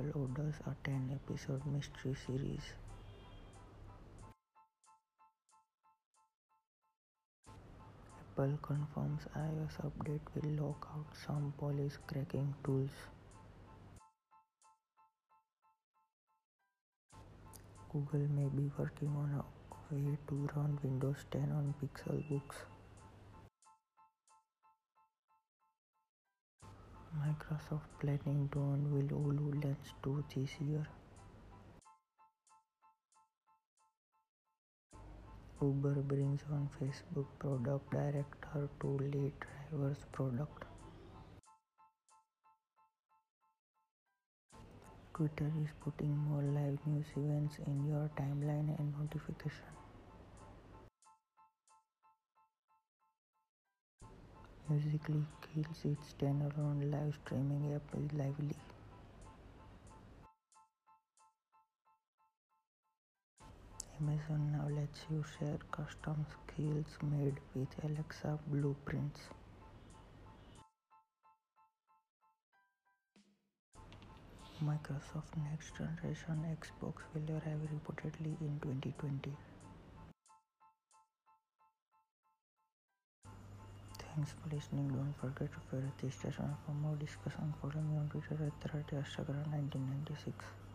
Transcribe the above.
Apple orders a 10 episode mystery series. Apple confirms iOS update will lock out some police cracking tools. Google may be working on a way to run Windows 10 on Pixelbooks. Microsoft planning to unveil HoloLens 2 this year. Uber brings on Facebook product director to lead driver's product. Twitter is putting more live news events in your timeline and notification. Musical.ly kills its standalone live streaming app is Live.ly. Amazon now lets you share custom skills made with Alexa blueprints. Microsoft next generation Xbox will arrive reportedly in 2020. Thanks for listening. Don't forget to favorite this station for more discussion. Follow me on Twitter at 30 1996.